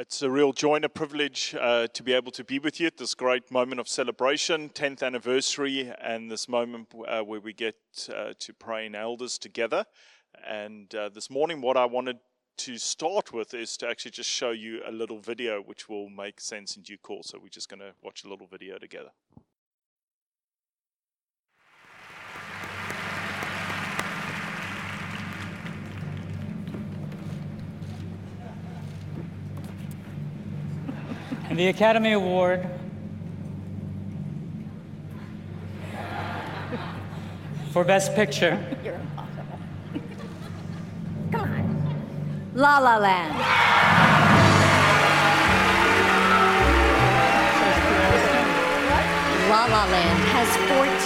It's a real joy and a privilege uh, to be able to be with you at this great moment of celebration, 10th anniversary, and this moment uh, where we get uh, to pray in elders together. And uh, this morning, what I wanted to start with is to actually just show you a little video which will make sense in due course. So we're just going to watch a little video together. The Academy Award for Best Picture. You're impossible. Come on. La La Land. La La Land has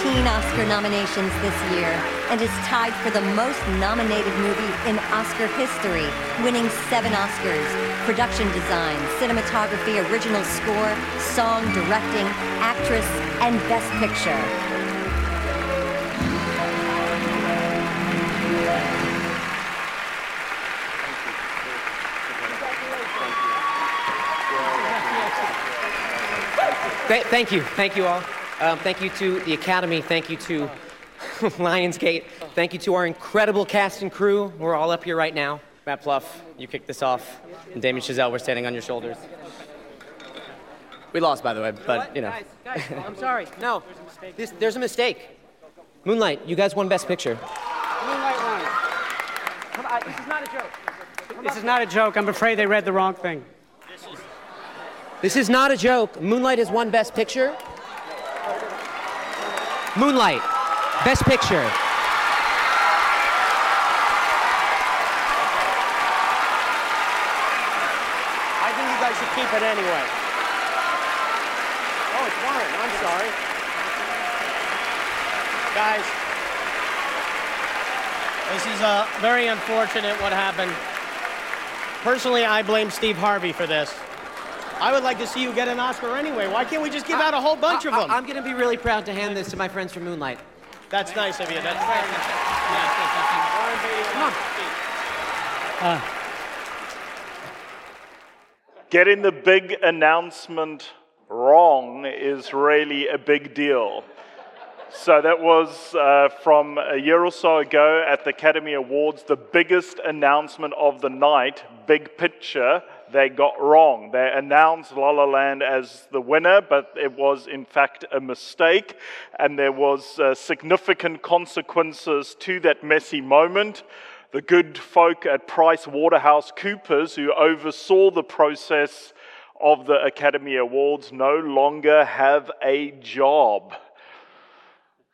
14 Oscar nominations this year and is tied for the most nominated movie in Oscar history, winning seven Oscars production design, cinematography, original score, song, directing, actress, and best picture. Th- thank you. Thank you all. Um, thank you to the Academy. Thank you to Lionsgate. Thank you to our incredible cast and crew. We're all up here right now. Marc Platt, you kicked this off. And Damien Chazelle, we're standing on your shoulders. We lost, by the way, but you know. Guys, guys, I'm sorry. No, this, there's a mistake. Moonlight, you guys won Best Picture. Moonlight won. Come on, this is not a joke. This is not a joke. I'm afraid they read the wrong thing. This is not a joke. Moonlight has won Best Picture. Moonlight, Best Picture. I think you guys should keep it anyway. Oh, it's Warren. I'm sorry. Guys, this is uh, very unfortunate what happened. Personally, I blame Steve Harvey for this. I would like to see you get an Oscar anyway. Why can't we just give out a whole bunch of them? I, am going to be really proud to hand this to my friends from Moonlight. That's nice of you. That's very nice. Yeah. Warren Beatty and Come on. Steve. Getting the big announcement wrong is really a big deal. So that was uh, from a year or so ago at the Academy Awards, the biggest announcement of the night, Big Picture, they got wrong. They announced La La Land as the winner, but it was in fact a mistake, and there was uh, significant consequences to that messy moment. The good folk at Price Waterhouse Coopers, who oversaw the process of the Academy Awards, no longer have a job.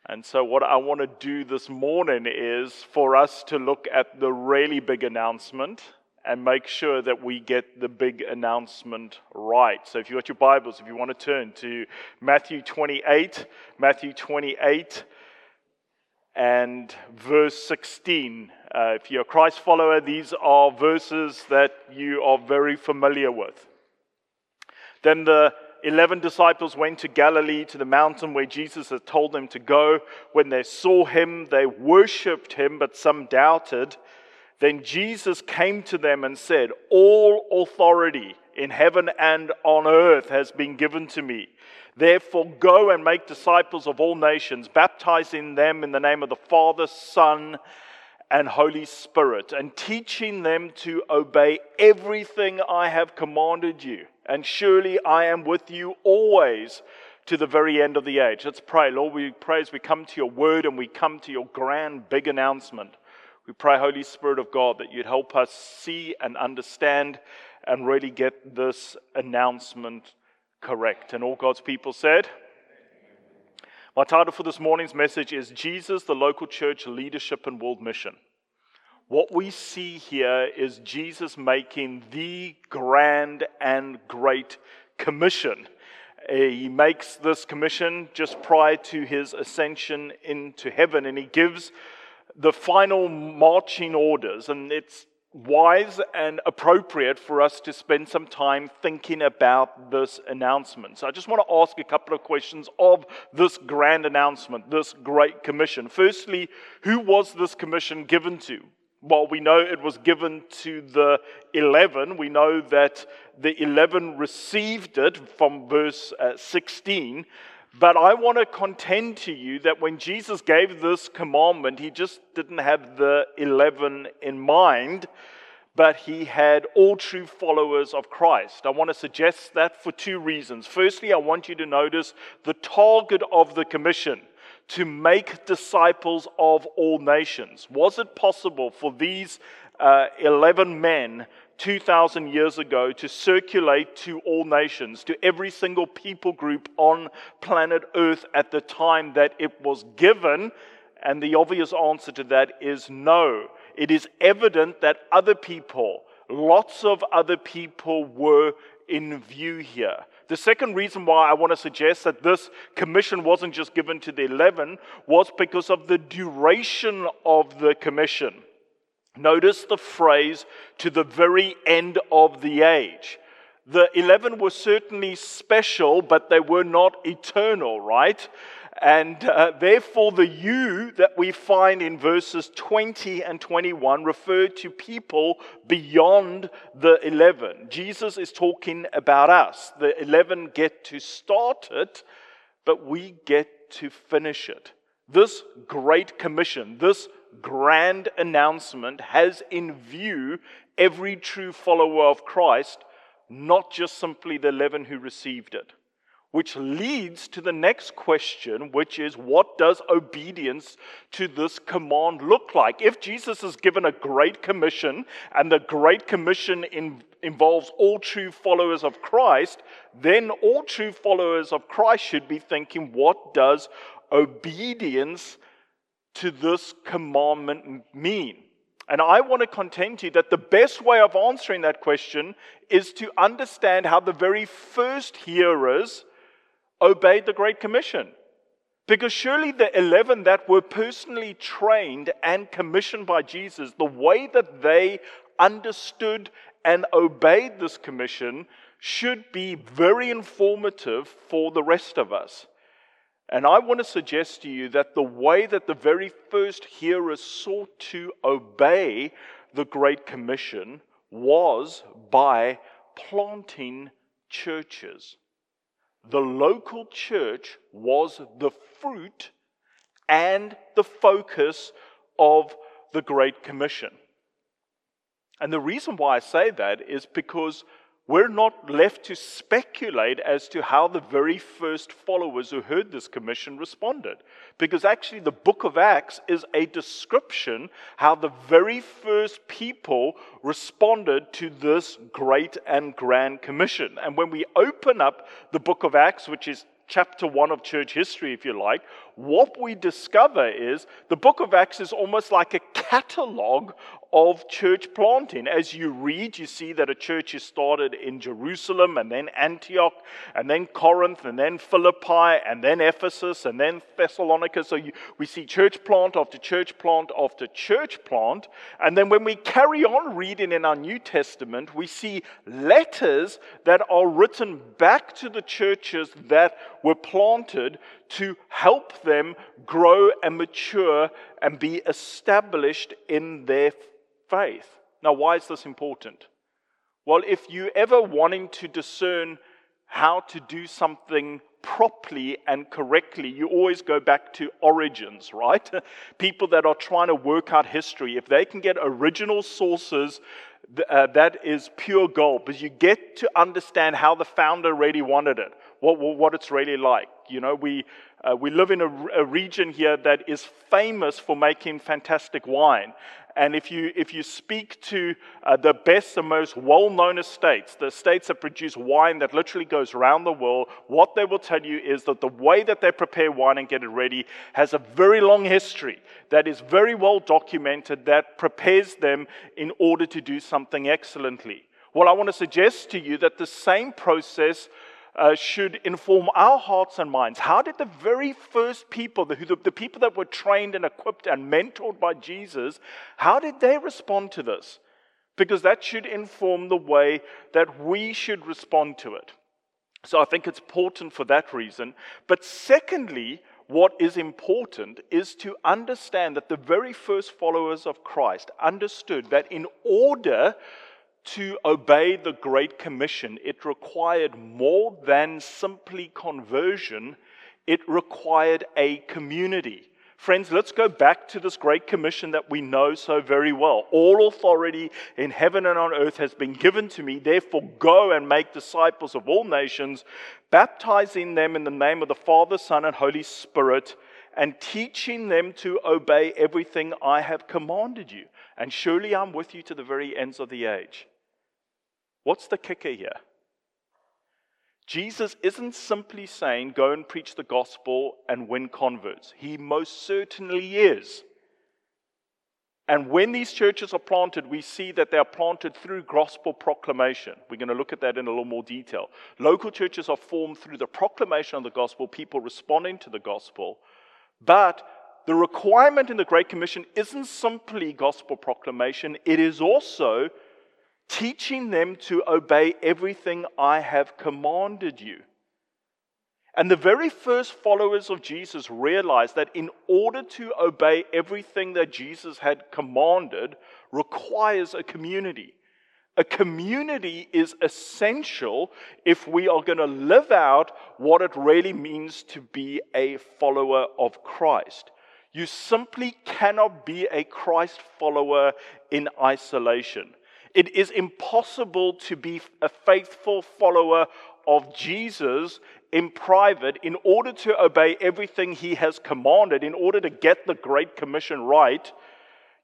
And so, what I want to do this morning is for us to look at the really big announcement and make sure that we get the big announcement right. So, if you've got your Bibles, if you want to turn to Matthew 28, Matthew 28 and verse 16. Uh, if you're a Christ follower, these are verses that you are very familiar with. Then the 11 disciples went to Galilee to the mountain where Jesus had told them to go. When they saw him, they worshipped him, but some doubted. Then Jesus came to them and said, All authority in heaven and on earth has been given to me. Therefore, go and make disciples of all nations, baptizing them in the name of the Father, Son, and Holy Spirit, and teaching them to obey everything I have commanded you. And surely I am with you always to the very end of the age. Let's pray. Lord, we pray as we come to your word and we come to your grand, big announcement. We pray, Holy Spirit of God, that you'd help us see and understand and really get this announcement correct. And all God's people said, my title for this morning's message is Jesus, the local church leadership and world mission. What we see here is Jesus making the grand and great commission. Eh, he makes this commission just prior to his ascension into heaven, and he gives the final marching orders. And it's wise and appropriate for us to spend some time thinking about this announcement. So I just want to ask a couple of questions of this grand announcement, this great commission. Firstly, who was this commission given to? Well, we know it was given to the 11, we know that the 11 received it from verse uh, 16. But I want to contend to you that when Jesus gave this commandment, he just didn't have the 11 in mind, but he had all true followers of Christ. I want to suggest that for two reasons. Firstly, I want you to notice the target of the commission to make disciples of all nations. Was it possible for these uh, 11 men 2,000 years ago to circulate to all nations, to every single people group on planet Earth at the time that it was given? And the obvious answer to that is no. It is evident that other people, lots of other people, were in view here. The second reason why I want to suggest that this commission wasn't just given to the 11 was because of the duration of the commission. Notice the phrase to the very end of the age. The 11 were certainly special, but they were not eternal, right? And uh, therefore, the you that we find in verses 20 and 21 refer to people beyond the 11. Jesus is talking about us. The 11 get to start it, but we get to finish it. This great commission, this grand announcement has in view every true follower of Christ, not just simply the 11 who received it. Which leads to the next question, which is what does obedience to this command look like? If Jesus is given a great commission, and the great commission in, involves all true followers of Christ, then all true followers of Christ should be thinking, what does obedience to this commandment mean? And I want to contend to you that the best way of answering that question is to understand how the very first hearers obeyed the Great Commission. Because surely the 11 that were personally trained and commissioned by Jesus, the way that they understood and obeyed this commission should be very informative for the rest of us. And I want to suggest to you that the way that the very first hearers sought to obey the Great Commission was by planting churches. The local church was the fruit and the focus of the Great Commission. And the reason why I say that is because we're not left to speculate as to how the very first followers who heard this commission responded. Because actually, the book of Acts is a description how the very first people responded to this great and grand commission. And when we open up the book of Acts, which is chapter one of church history, if you like, what we discover is the book of Acts is almost like a catalog of church planting. As you read, you see that a church is started in Jerusalem, and then Antioch, and then Corinth, and then Philippi, and then Ephesus, and then Thessalonica. So you, we see church plant after church plant after church plant. And then when we carry on reading in our New Testament, we see letters that are written back to the churches that were planted to help them grow and mature and be established in their faith. Now, why is this important? Well, if you ever wanting to discern how to do something properly and correctly, you always go back to origins, right? People that are trying to work out history, if they can get original sources, uh, that is pure gold because you get to understand how the founder really wanted it, what, what it's really like. You know, we, uh, we live in a, a, region here that is famous for making fantastic wine. And if you, if you speak to uh, the best and most well known estates, the estates that produce wine that literally goes around the world, what they will tell you is that the way that they prepare wine and get it ready has a very long history that is very well documented that prepares them in order to do something excellently. Well, I want to suggest to you that the same process uh, should inform our hearts and minds. How did the very first people, the, the, the people that were trained and equipped and mentored by Jesus, how did they respond to this? Because that should inform the way that we should respond to it. So I think it's important for that reason. But secondly, what is important is to understand that the very first followers of Christ understood that in order to obey the Great Commission, it required more than simply conversion, it required a community. Friends, let's go back to this great commission that we know so very well. All authority in heaven and on earth has been given to me. Therefore, go and make disciples of all nations, baptizing them in the name of the Father, Son, and Holy Spirit, and teaching them to obey everything I have commanded you. And surely I'm with you to the very ends of the age. What's the kicker here? Jesus isn't simply saying, go and preach the gospel and win converts. He most certainly is. And when these churches are planted, we see that they are planted through gospel proclamation. We're going to look at that in a little more detail. Local churches are formed through the proclamation of the gospel, people responding to the gospel. But the requirement in the Great Commission isn't simply gospel proclamation, it is also teaching them to obey everything I have commanded you. And the very first followers of Jesus realized that in order to obey everything that Jesus had commanded requires a community. A community is essential if we are going to live out what it really means to be a follower of Christ. You simply cannot be a Christ follower in isolation. It is impossible to be a faithful follower of Jesus in private in order to obey everything he has commanded, in order to get the Great Commission right.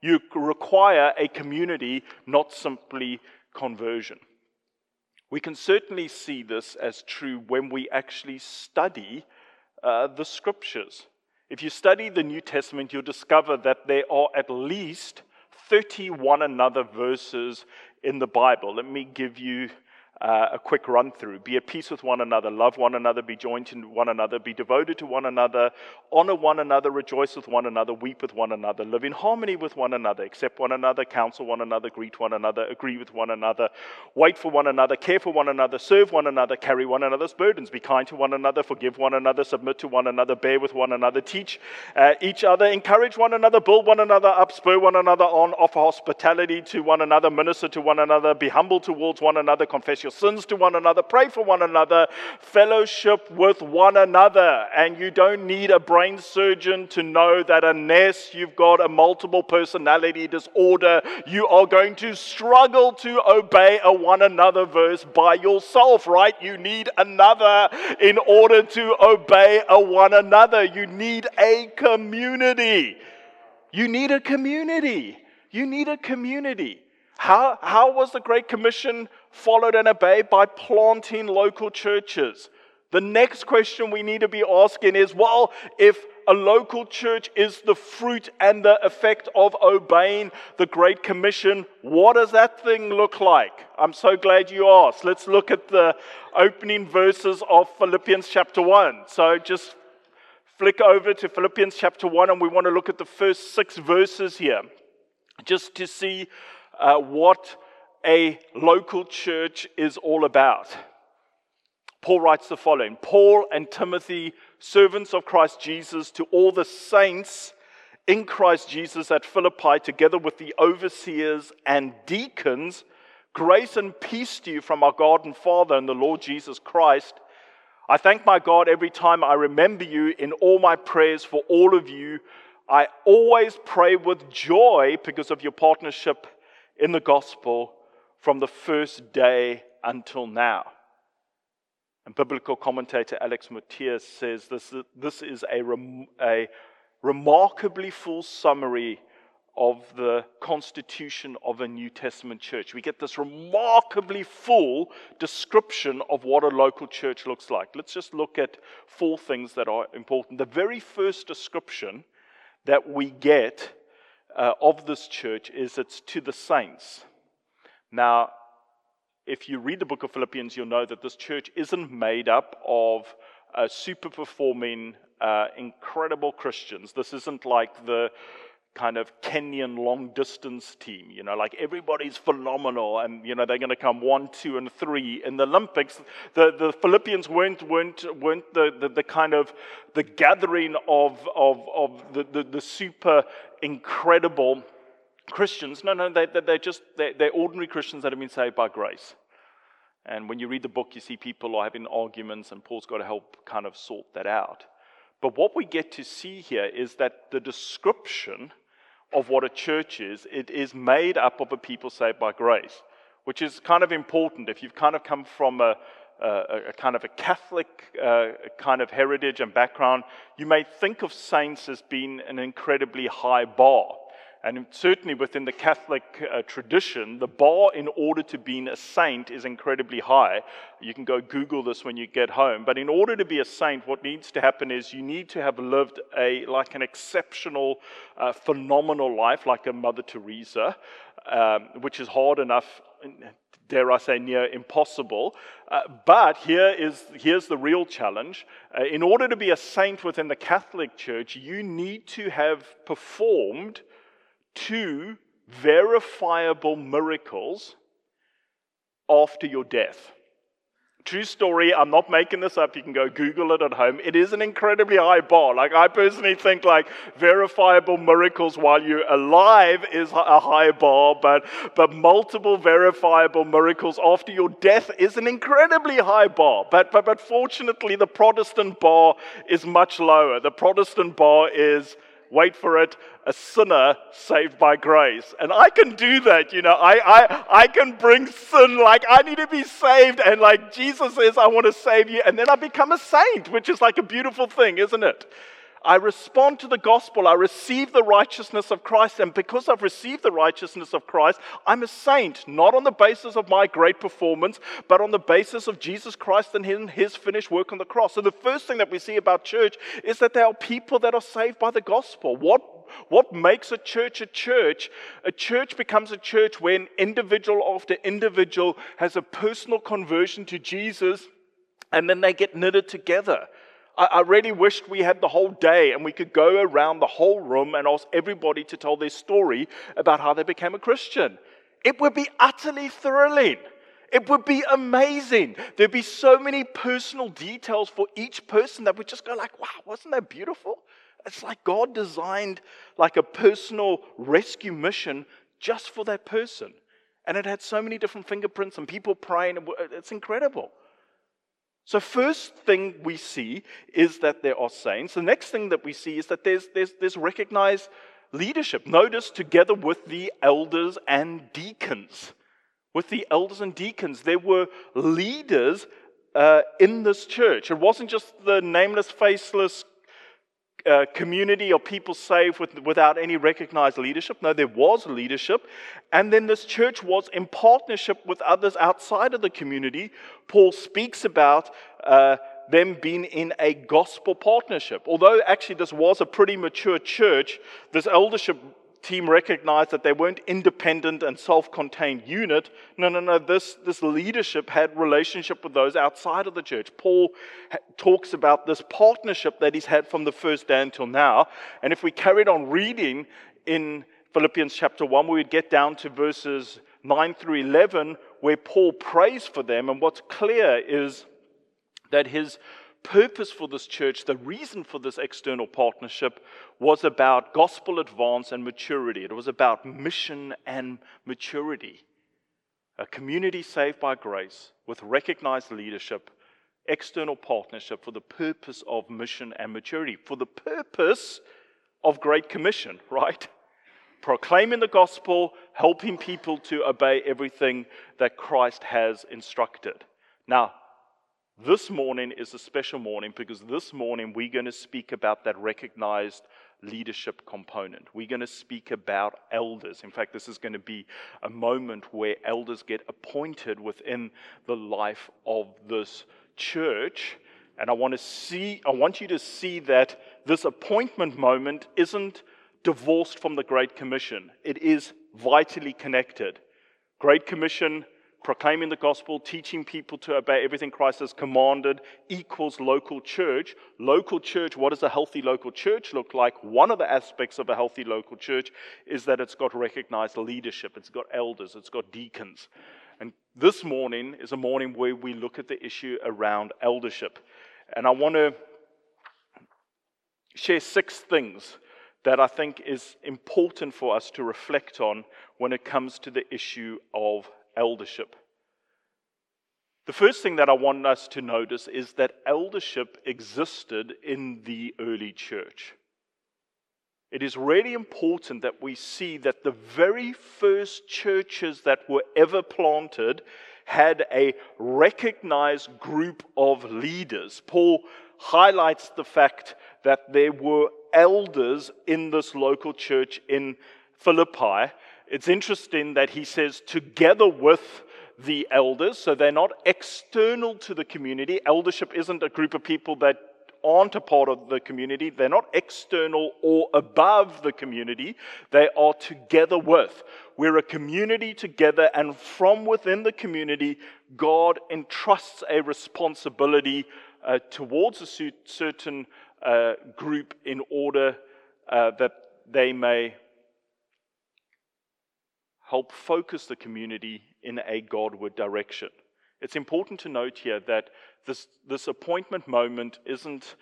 You require a community, not simply conversion. We can certainly see this as true when we actually study uh, the scriptures. If you study the New Testament, you'll discover that there are at least 31 another verses in the Bible. Let me give you uh, a quick run through. Be at peace with one another, love one another, be joined to one another, be devoted to one another, honor one another, rejoice with one another, weep with one another, live in harmony with one another, accept one another, counsel one another, greet one another, agree with one another, wait for one another, care for one another, serve one another, carry one another's burdens, be kind to one another, forgive one another, submit to one another, bear with one another, teach uh, each other, encourage one another, build one another up, spur one another on, offer hospitality to one another, minister to one another, be humble towards one another, confess your sins to one another, pray for one another, fellowship with one another. And you don't need a brain surgeon to know that unless you've got a multiple personality disorder, you are going to struggle to obey a one another verse by yourself, right? You need another in order to obey a one another. You need a community. You need a community. You need a community. How, how was the Great Commission followed and obeyed? By planting local churches. The next question we need to be asking is well, if a local church is the fruit and the effect of obeying the Great Commission, what does that thing look like? I'm so glad you asked. Let's look at the opening verses of Philippians chapter 1. So just flick over to Philippians chapter 1, and we want to look at the first six verses here just to see uh, what a local church is all about. Paul writes the following Paul and Timothy, servants of Christ Jesus, to all the saints in Christ Jesus at Philippi, together with the overseers and deacons, grace and peace to you from our God and Father and the Lord Jesus Christ. I thank my God every time I remember you in all my prayers for all of you. I always pray with joy because of your partnership in the gospel from the first day until now. And biblical commentator Alec Motyer says this, this is a, rem, a remarkably full summary of the constitution of a New Testament church. We get this remarkably full description of what a local church looks like. Let's just look at four things that are important. The very first description that we get uh, of this church is it's to the saints. Now, if you read the book of Philippians, you'll know that this church isn't made up of uh, super performing, uh, incredible Christians. This isn't like the kind of Kenyan long distance team. You know, like everybody's phenomenal, and you know they're going to come one, two, and three in the Olympics. The, the Philippians weren't weren't weren't the, the, the kind of the gathering of of of the, the, the super incredible Christians. No, no, they, they're just they're, they're ordinary Christians that have been saved by grace. And when you read the book, you see people are having arguments, and Paul's got to help kind of sort that out. But what we get to see here is that the description of what a church is, it is made up of a people saved by grace, which is kind of important. If you've kind of come from a, a, a kind of a Catholic uh, kind of heritage and background, you may think of saints as being an incredibly high bar. And certainly within the Catholic uh, tradition, the bar in order to be a saint is incredibly high. You can go Google this when you get home. But in order to be a saint, what needs to happen is you need to have lived a like an exceptional, uh, phenomenal life, like a Mother Teresa, um, which is hard enough dare I say, near impossible. Uh, but here is, here's the real challenge. Uh, in order to be a saint within the Catholic Church, you need to have performed two verifiable miracles after your death. True story, I'm not making this up. You can go Google it at home. It is an incredibly high bar. Like, I personally think, like, verifiable miracles while you're alive is a high bar, but, but multiple verifiable miracles after your death is an incredibly high bar. But, but, but fortunately, the Protestant bar is much lower. The Protestant bar is wait for it, a sinner saved by grace. And I can do that, you know. I, I, I can bring sin, like I need to be saved, and like Jesus says, I want to save you, and then I become a saint, which is like a beautiful thing, isn't it? I respond to the gospel. I receive the righteousness of Christ. And because I've received the righteousness of Christ, I'm a saint, not on the basis of my great performance, but on the basis of Jesus Christ and his finished work on the cross. So the first thing that we see about church is that there are people that are saved by the gospel. What what makes a church a church? A church becomes a church when individual after individual has a personal conversion to Jesus and then they get knitted together. I, I really wished we had the whole day and we could go around the whole room and ask everybody to tell their story about how they became a Christian. It would be utterly thrilling. It would be amazing. There'd be so many personal details for each person that would just go like, wow, wasn't that beautiful? It's like God designed like a personal rescue mission just for that person. And it had so many different fingerprints and people praying. It's incredible. So, first thing we see is that there are saints. The next thing that we see is that there's, there's, there's recognized leadership. Notice together with the elders and deacons. With the elders and deacons, there were leaders uh, in this church. It wasn't just the nameless, faceless community of people saved with, without any recognized leadership. No, there was leadership. And then this church was in partnership with others outside of the community. Paul speaks about uh, them being in a gospel partnership. Although actually this was a pretty mature church, this eldership team recognized that they weren't independent and self-contained unit. No, no, no. This, this leadership had relationship with those outside of the church. Paul talks about this partnership that he's had from the first day until now. And if we carried on reading in Philippians chapter 1, we would get down to verses 9 through 11, where Paul prays for them. And what's clear is that his purpose for this church, the reason for this external partnership, was about gospel advance and maturity. It was about mission and maturity. A community saved by grace with recognized leadership, external partnership for the purpose of mission and maturity, for the purpose of Great Commission, right? Proclaiming the gospel, helping people to obey everything that Christ has instructed. Now, this morning is a special morning because this morning we're going to speak about that recognized leadership component. We're going to speak about elders. In fact, this is going to be a moment where elders get appointed within the life of this church. And I want to see I want you to see that this appointment moment isn't divorced from the Great Commission. It is vitally connected. Great Commission proclaiming the gospel, teaching people to obey everything Christ has commanded equals local church. Local church, what does a healthy local church look like? One of the aspects of a healthy local church is that it's got recognized leadership, it's got elders, it's got deacons. And this morning is a morning where we look at the issue around eldership. And I want to share six things that I think is important for us to reflect on when it comes to the issue of eldership. The first thing that I want us to notice is that eldership existed in the early church. It is really important that we see that the very first churches that were ever planted had a recognized group of leaders. Paul highlights the fact that there were elders in this local church in Philippi. It's interesting that he says, together with the elders, so they're not external to the community. Eldership isn't a group of people that aren't a part of the community. They're not external or above the community. They are together with. We're a community together, and from within the community, God entrusts a responsibility uh, towards a certain uh, group in order uh, that they may help focus the community in a Godward direction. It's important to note here that this, this appointment moment isn't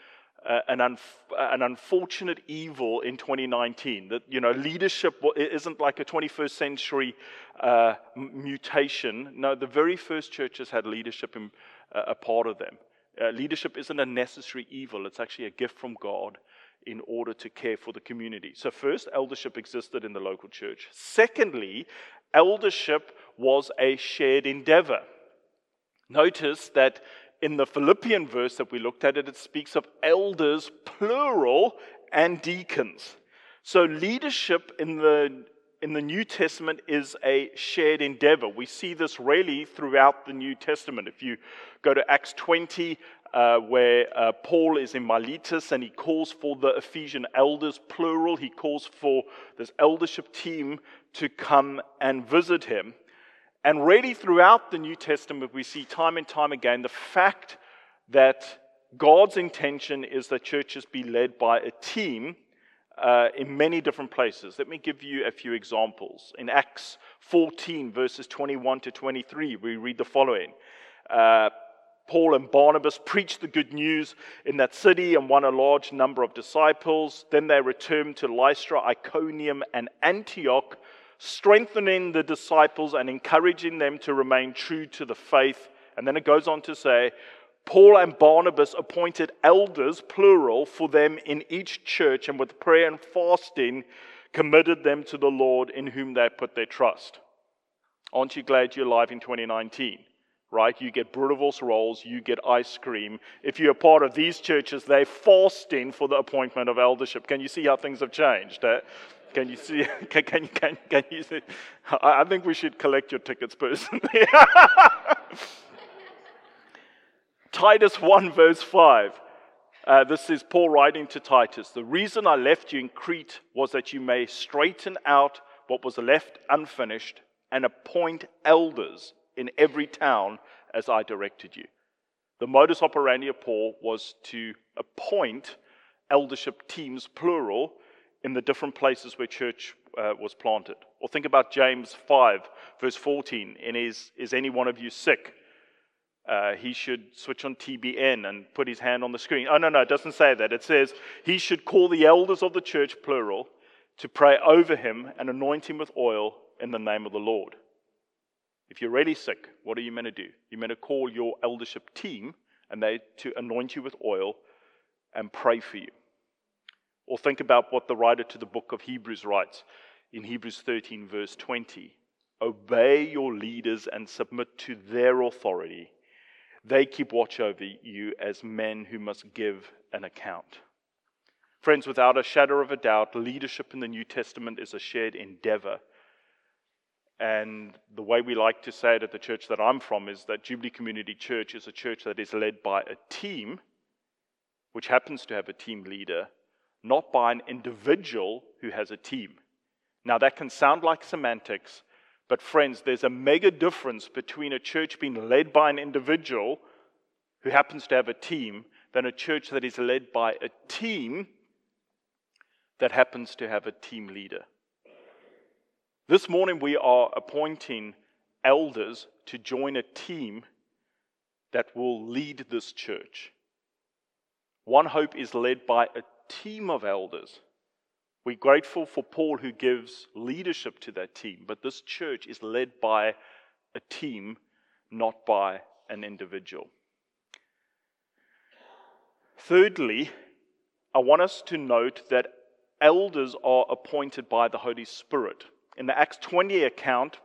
uh, an, an unfortunate evil in 2019. That you know, leadership isn't like a 21st century uh, mutation. No, the very first churches had leadership in, uh, a part of them. Uh, leadership isn't a necessary evil, it's actually a gift from God in order to care for the community. So, first, eldership existed in the local church. Secondly, eldership was a shared endeavor. Notice that in the Philippian verse that we looked at it, it speaks of elders, plural, and deacons. So, leadership in the in the New Testament is a shared endeavor. We see this really throughout the New Testament. If you go to Acts 20, uh, where uh, Paul is in Miletus and he calls for the Ephesian elders, plural, he calls for this eldership team to come and visit him. And really, throughout the New Testament, we see time and time again the fact that God's intention is that churches be led by a team uh, in many different places. Let me give you a few examples. In Acts 14, verses 21 to 23, we read the following uh, Paul and Barnabas preached the good news in that city and won a large number of disciples. Then they returned to Lystra, Iconium, and Antioch, strengthening the disciples and encouraging them to remain true to the faith. And then it goes on to say, Paul and Barnabas appointed elders, plural, for them in each church, and with prayer and fasting committed them to the Lord in whom they put their trust. Aren't you glad you're alive in 2019? Right? You get Boerewors rolls, you get ice cream. If you're a part of these churches, they're fasting for the appointment of eldership. Can you see how things have changed? Uh, can you see? Can, can, can, can you see? I think we should collect your tickets personally. Titus 1, verse 5. Uh, this is Paul writing to Titus. The reason I left you in Crete was that you may straighten out what was left unfinished and appoint elders in every town as I directed you. The modus operandi of Paul was to appoint eldership teams, plural, in the different places where church uh, was planted. Or think about James 5, verse 14. And is, is any one of you sick? uh, he should switch on TBN and put his hand on the screen. Oh, no, no, it doesn't say that. It says he should call the elders of the church, plural, to pray over him and anoint him with oil in the name of the Lord. If you're really sick, what are you meant to do? You're meant to call your eldership team and they to anoint you with oil and pray for you. Or think about what the writer to the book of Hebrews writes in Hebrews 13, verse 20. Obey your leaders and submit to their authority they keep watch over you as men who must give an account. Friends, without a shadow of a doubt, leadership in the New Testament is a shared endeavor. And the way we like to say it at the church that I'm from is that Jubilee Community Church is a church that is led by a team, which happens to have a team leader, not by an individual who has a team. Now, that can sound like semantics, But, friends, there's a mega difference between a church being led by an individual who happens to have a team than a church that is led by a team that happens to have a team leader. This morning, we are appointing elders to join a team that will lead this church. One Hope is led by a team of elders. We're grateful for Paul who gives leadership to that team, but this church is led by a team, not by an individual. Thirdly, I want us to note that elders are appointed by the Holy Spirit. In the Acts 20 account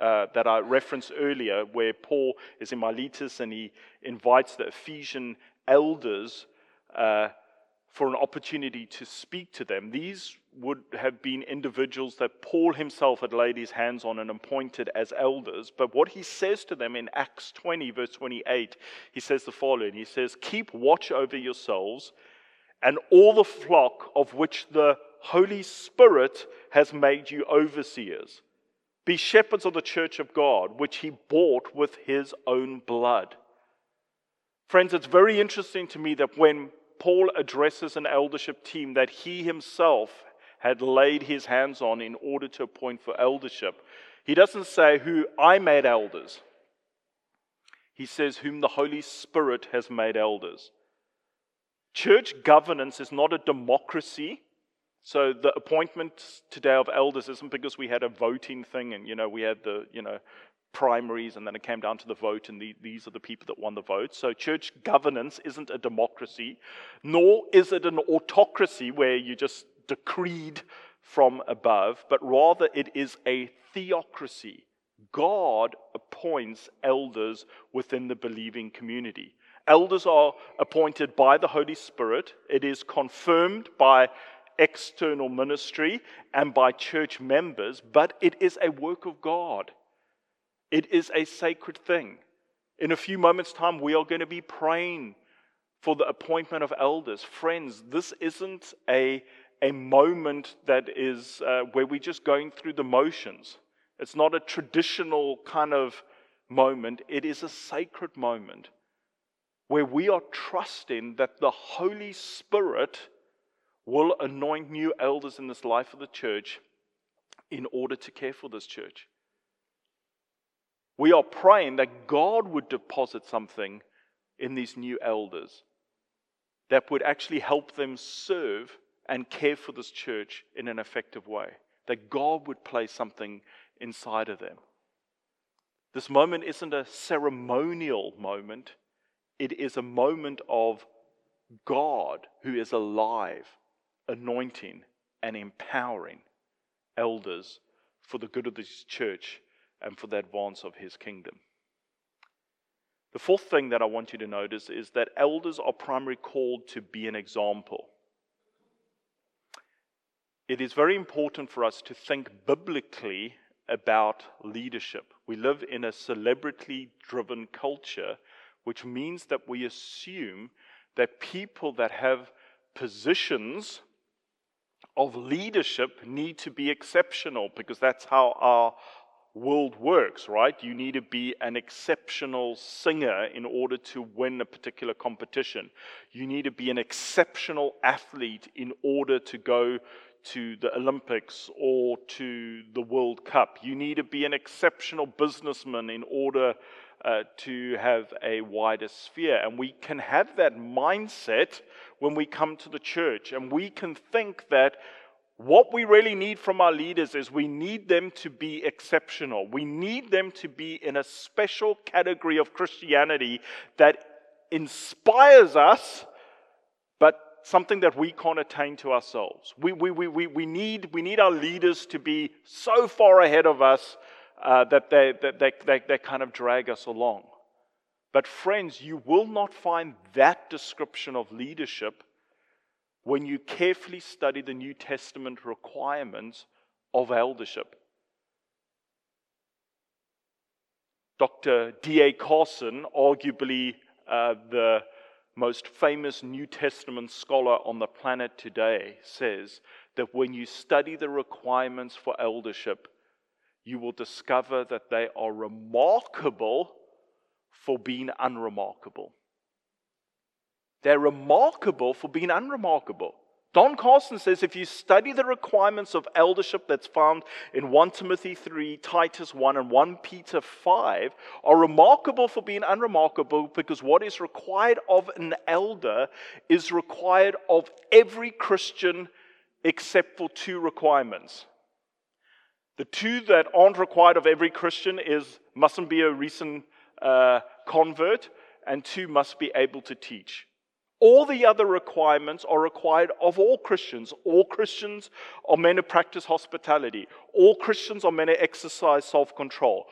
uh, that I referenced earlier, where Paul is in Miletus and he invites the Ephesian elders uh, for an opportunity to speak to them. These would have been individuals that Paul himself had laid his hands on and appointed as elders. But what he says to them in Acts 20, verse 28, he says the following He says, Keep watch over yourselves and all the flock of which the Holy Spirit has made you overseers. Be shepherds of the church of God, which he bought with his own blood. Friends, it's very interesting to me that when Paul addresses an eldership team that he himself had laid his hands on in order to appoint for eldership, he doesn't say who I made elders. He says, whom the Holy Spirit has made elders. Church governance is not a democracy. So the appointment today of elders isn't because we had a voting thing and, you know, we had the, you know, primaries and then it came down to the vote and the, these are the people that won the vote. So church governance isn't a democracy, nor is it an autocracy where you just decreed from above, but rather it is a theocracy. God appoints elders within the believing community. Elders are appointed by the Holy Spirit. It is confirmed by external ministry and by church members, but it is a work of God. It is a sacred thing. In a few moments' time, we are going to be praying for the appointment of elders. Friends, this isn't a, a moment that is uh, where we're just going through the motions. It's not a traditional kind of moment, it is a sacred moment where we are trusting that the Holy Spirit will anoint new elders in this life of the church in order to care for this church. We are praying that God would deposit something in these new elders that would actually help them serve and care for this church in an effective way. That God would place something inside of them. This moment isn't a ceremonial moment, it is a moment of God who is alive, anointing and empowering elders for the good of this church and for the advance of his kingdom. The fourth thing that I want you to notice is that elders are primarily called to be an example. It is very important for us to think biblically about leadership. We live in a celebrity driven culture which means that we assume that people that have positions of leadership need to be exceptional because that's how our world works, right? You need to be an exceptional singer in order to win a particular competition. You need to be an exceptional athlete in order to go to the Olympics or to the World Cup. You need to be an exceptional businessman in order uh, to have a wider sphere. And we can have that mindset when we come to the church. And we can think that what we really need from our leaders is we need them to be exceptional. We need them to be in a special category of Christianity that inspires us, but something that we can't attain to ourselves. We, we, we, we, we, need, we need our leaders to be so far ahead of us uh, that, they, that they, they, they kind of drag us along. But, friends, you will not find that description of leadership when you carefully study the New Testament requirements of eldership. Dr. D.A. Carson, arguably uh, the most famous New Testament scholar on the planet today, says that when you study the requirements for eldership, you will discover that they are remarkable for being unremarkable. They're remarkable for being unremarkable. Don Carson says if you study the requirements of eldership that's found in 1 Timothy 3, Titus 1, and 1 Peter 5, are remarkable for being unremarkable because what is required of an elder is required of every Christian except for two requirements. The two that aren't required of every Christian is mustn't be a recent uh, convert, and two must be able to teach. All the other requirements are required of all Christians. All Christians are meant to practice hospitality. All Christians are meant to exercise self control.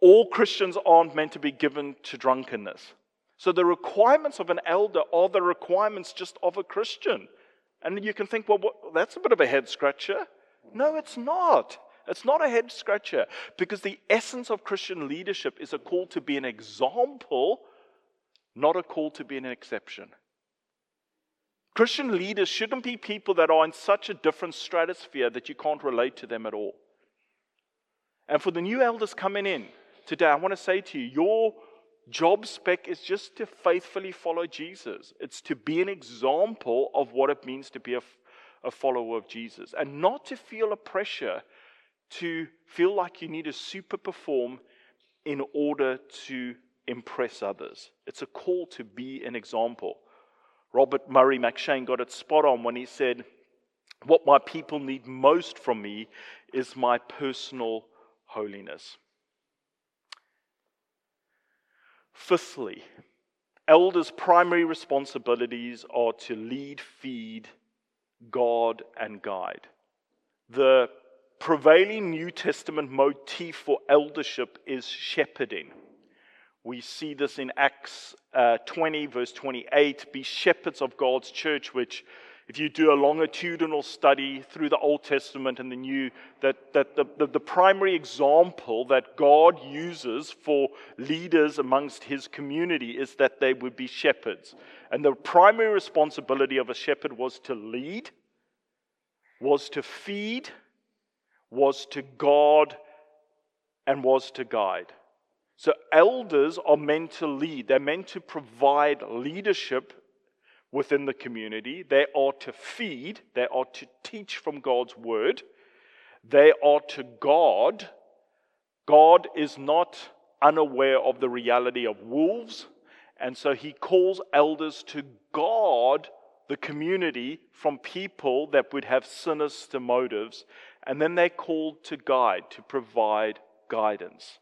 All Christians aren't meant to be given to drunkenness. So the requirements of an elder are the requirements just of a Christian. And you can think, well, what, that's a bit of a head scratcher. No, it's not. It's not a head scratcher because the essence of Christian leadership is a call to be an example, not a call to be an exception. Christian leaders shouldn't be people that are in such a different stratosphere that you can't relate to them at all. And for the new elders coming in today, I want to say to you, your job spec is just to faithfully follow Jesus. It's to be an example of what it means to be a, a follower of Jesus and not to feel a pressure to feel like you need to super perform in order to impress others. It's a call to be an example. Robert Murray M'Cheyne got it spot on when he said, What my people need most from me is my personal holiness. Fifthly, elders' primary responsibilities are to lead, feed, guard, and guide. The prevailing New Testament motif for eldership is shepherding. We see this in Acts uh, 20, verse 28 be shepherds of God's church, which, if you do a longitudinal study through the Old Testament and the New, that, that the, the, the primary example that God uses for leaders amongst his community is that they would be shepherds. And the primary responsibility of a shepherd was to lead, was to feed, was to guard, and was to guide. So, elders are meant to lead, they're meant to provide leadership within the community. They are to feed, they are to teach from God's word, they are to guard. God is not unaware of the reality of wolves, and so he calls elders to guard the community from people that would have sinister motives, and then they're called to guide, to provide guidance.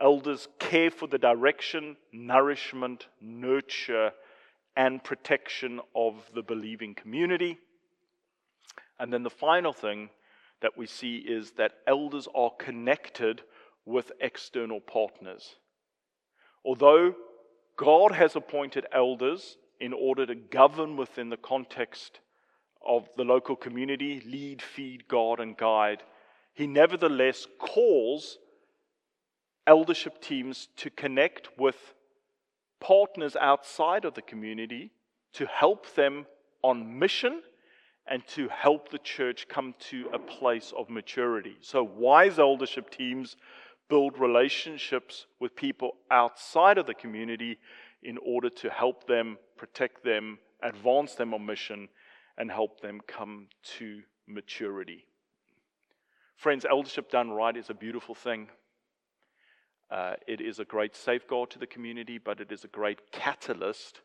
Elders care for the direction, nourishment, nurture, and protection of the believing community. And then the final thing that we see is that elders are connected with external partners. Although God has appointed elders in order to govern within the context of the local community, lead, feed, guard, and guide, He nevertheless calls eldership teams to connect with partners outside of the community to help them on mission and to help the church come to a place of maturity. So, wise eldership teams build relationships with people outside of the community in order to help them, protect them, advance them on mission, and help them come to maturity. Friends, eldership done right is a beautiful thing. Uh, it is a great safeguard to the community, but it is a great catalyst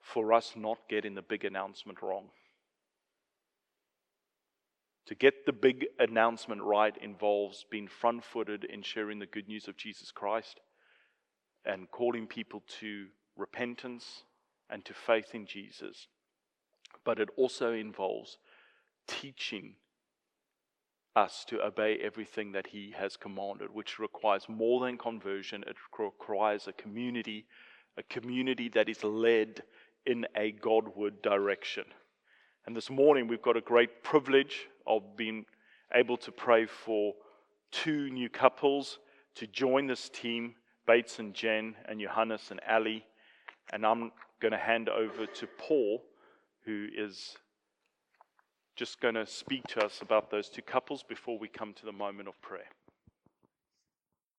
for us not getting the big announcement wrong. To get the big announcement right involves being front footed in sharing the good news of Jesus Christ and calling people to repentance and to faith in Jesus. But it also involves teaching us to obey everything that He has commanded, which requires more than conversion. It requires a community, a community that is led in a Godward direction. And this morning, we've got a great privilege of being able to pray for two new couples to join this team Bates and Jen, and Johannes and Ali. And I'm going to hand over to Paul, who is just going to speak to us about those two couples before we come to the moment of prayer.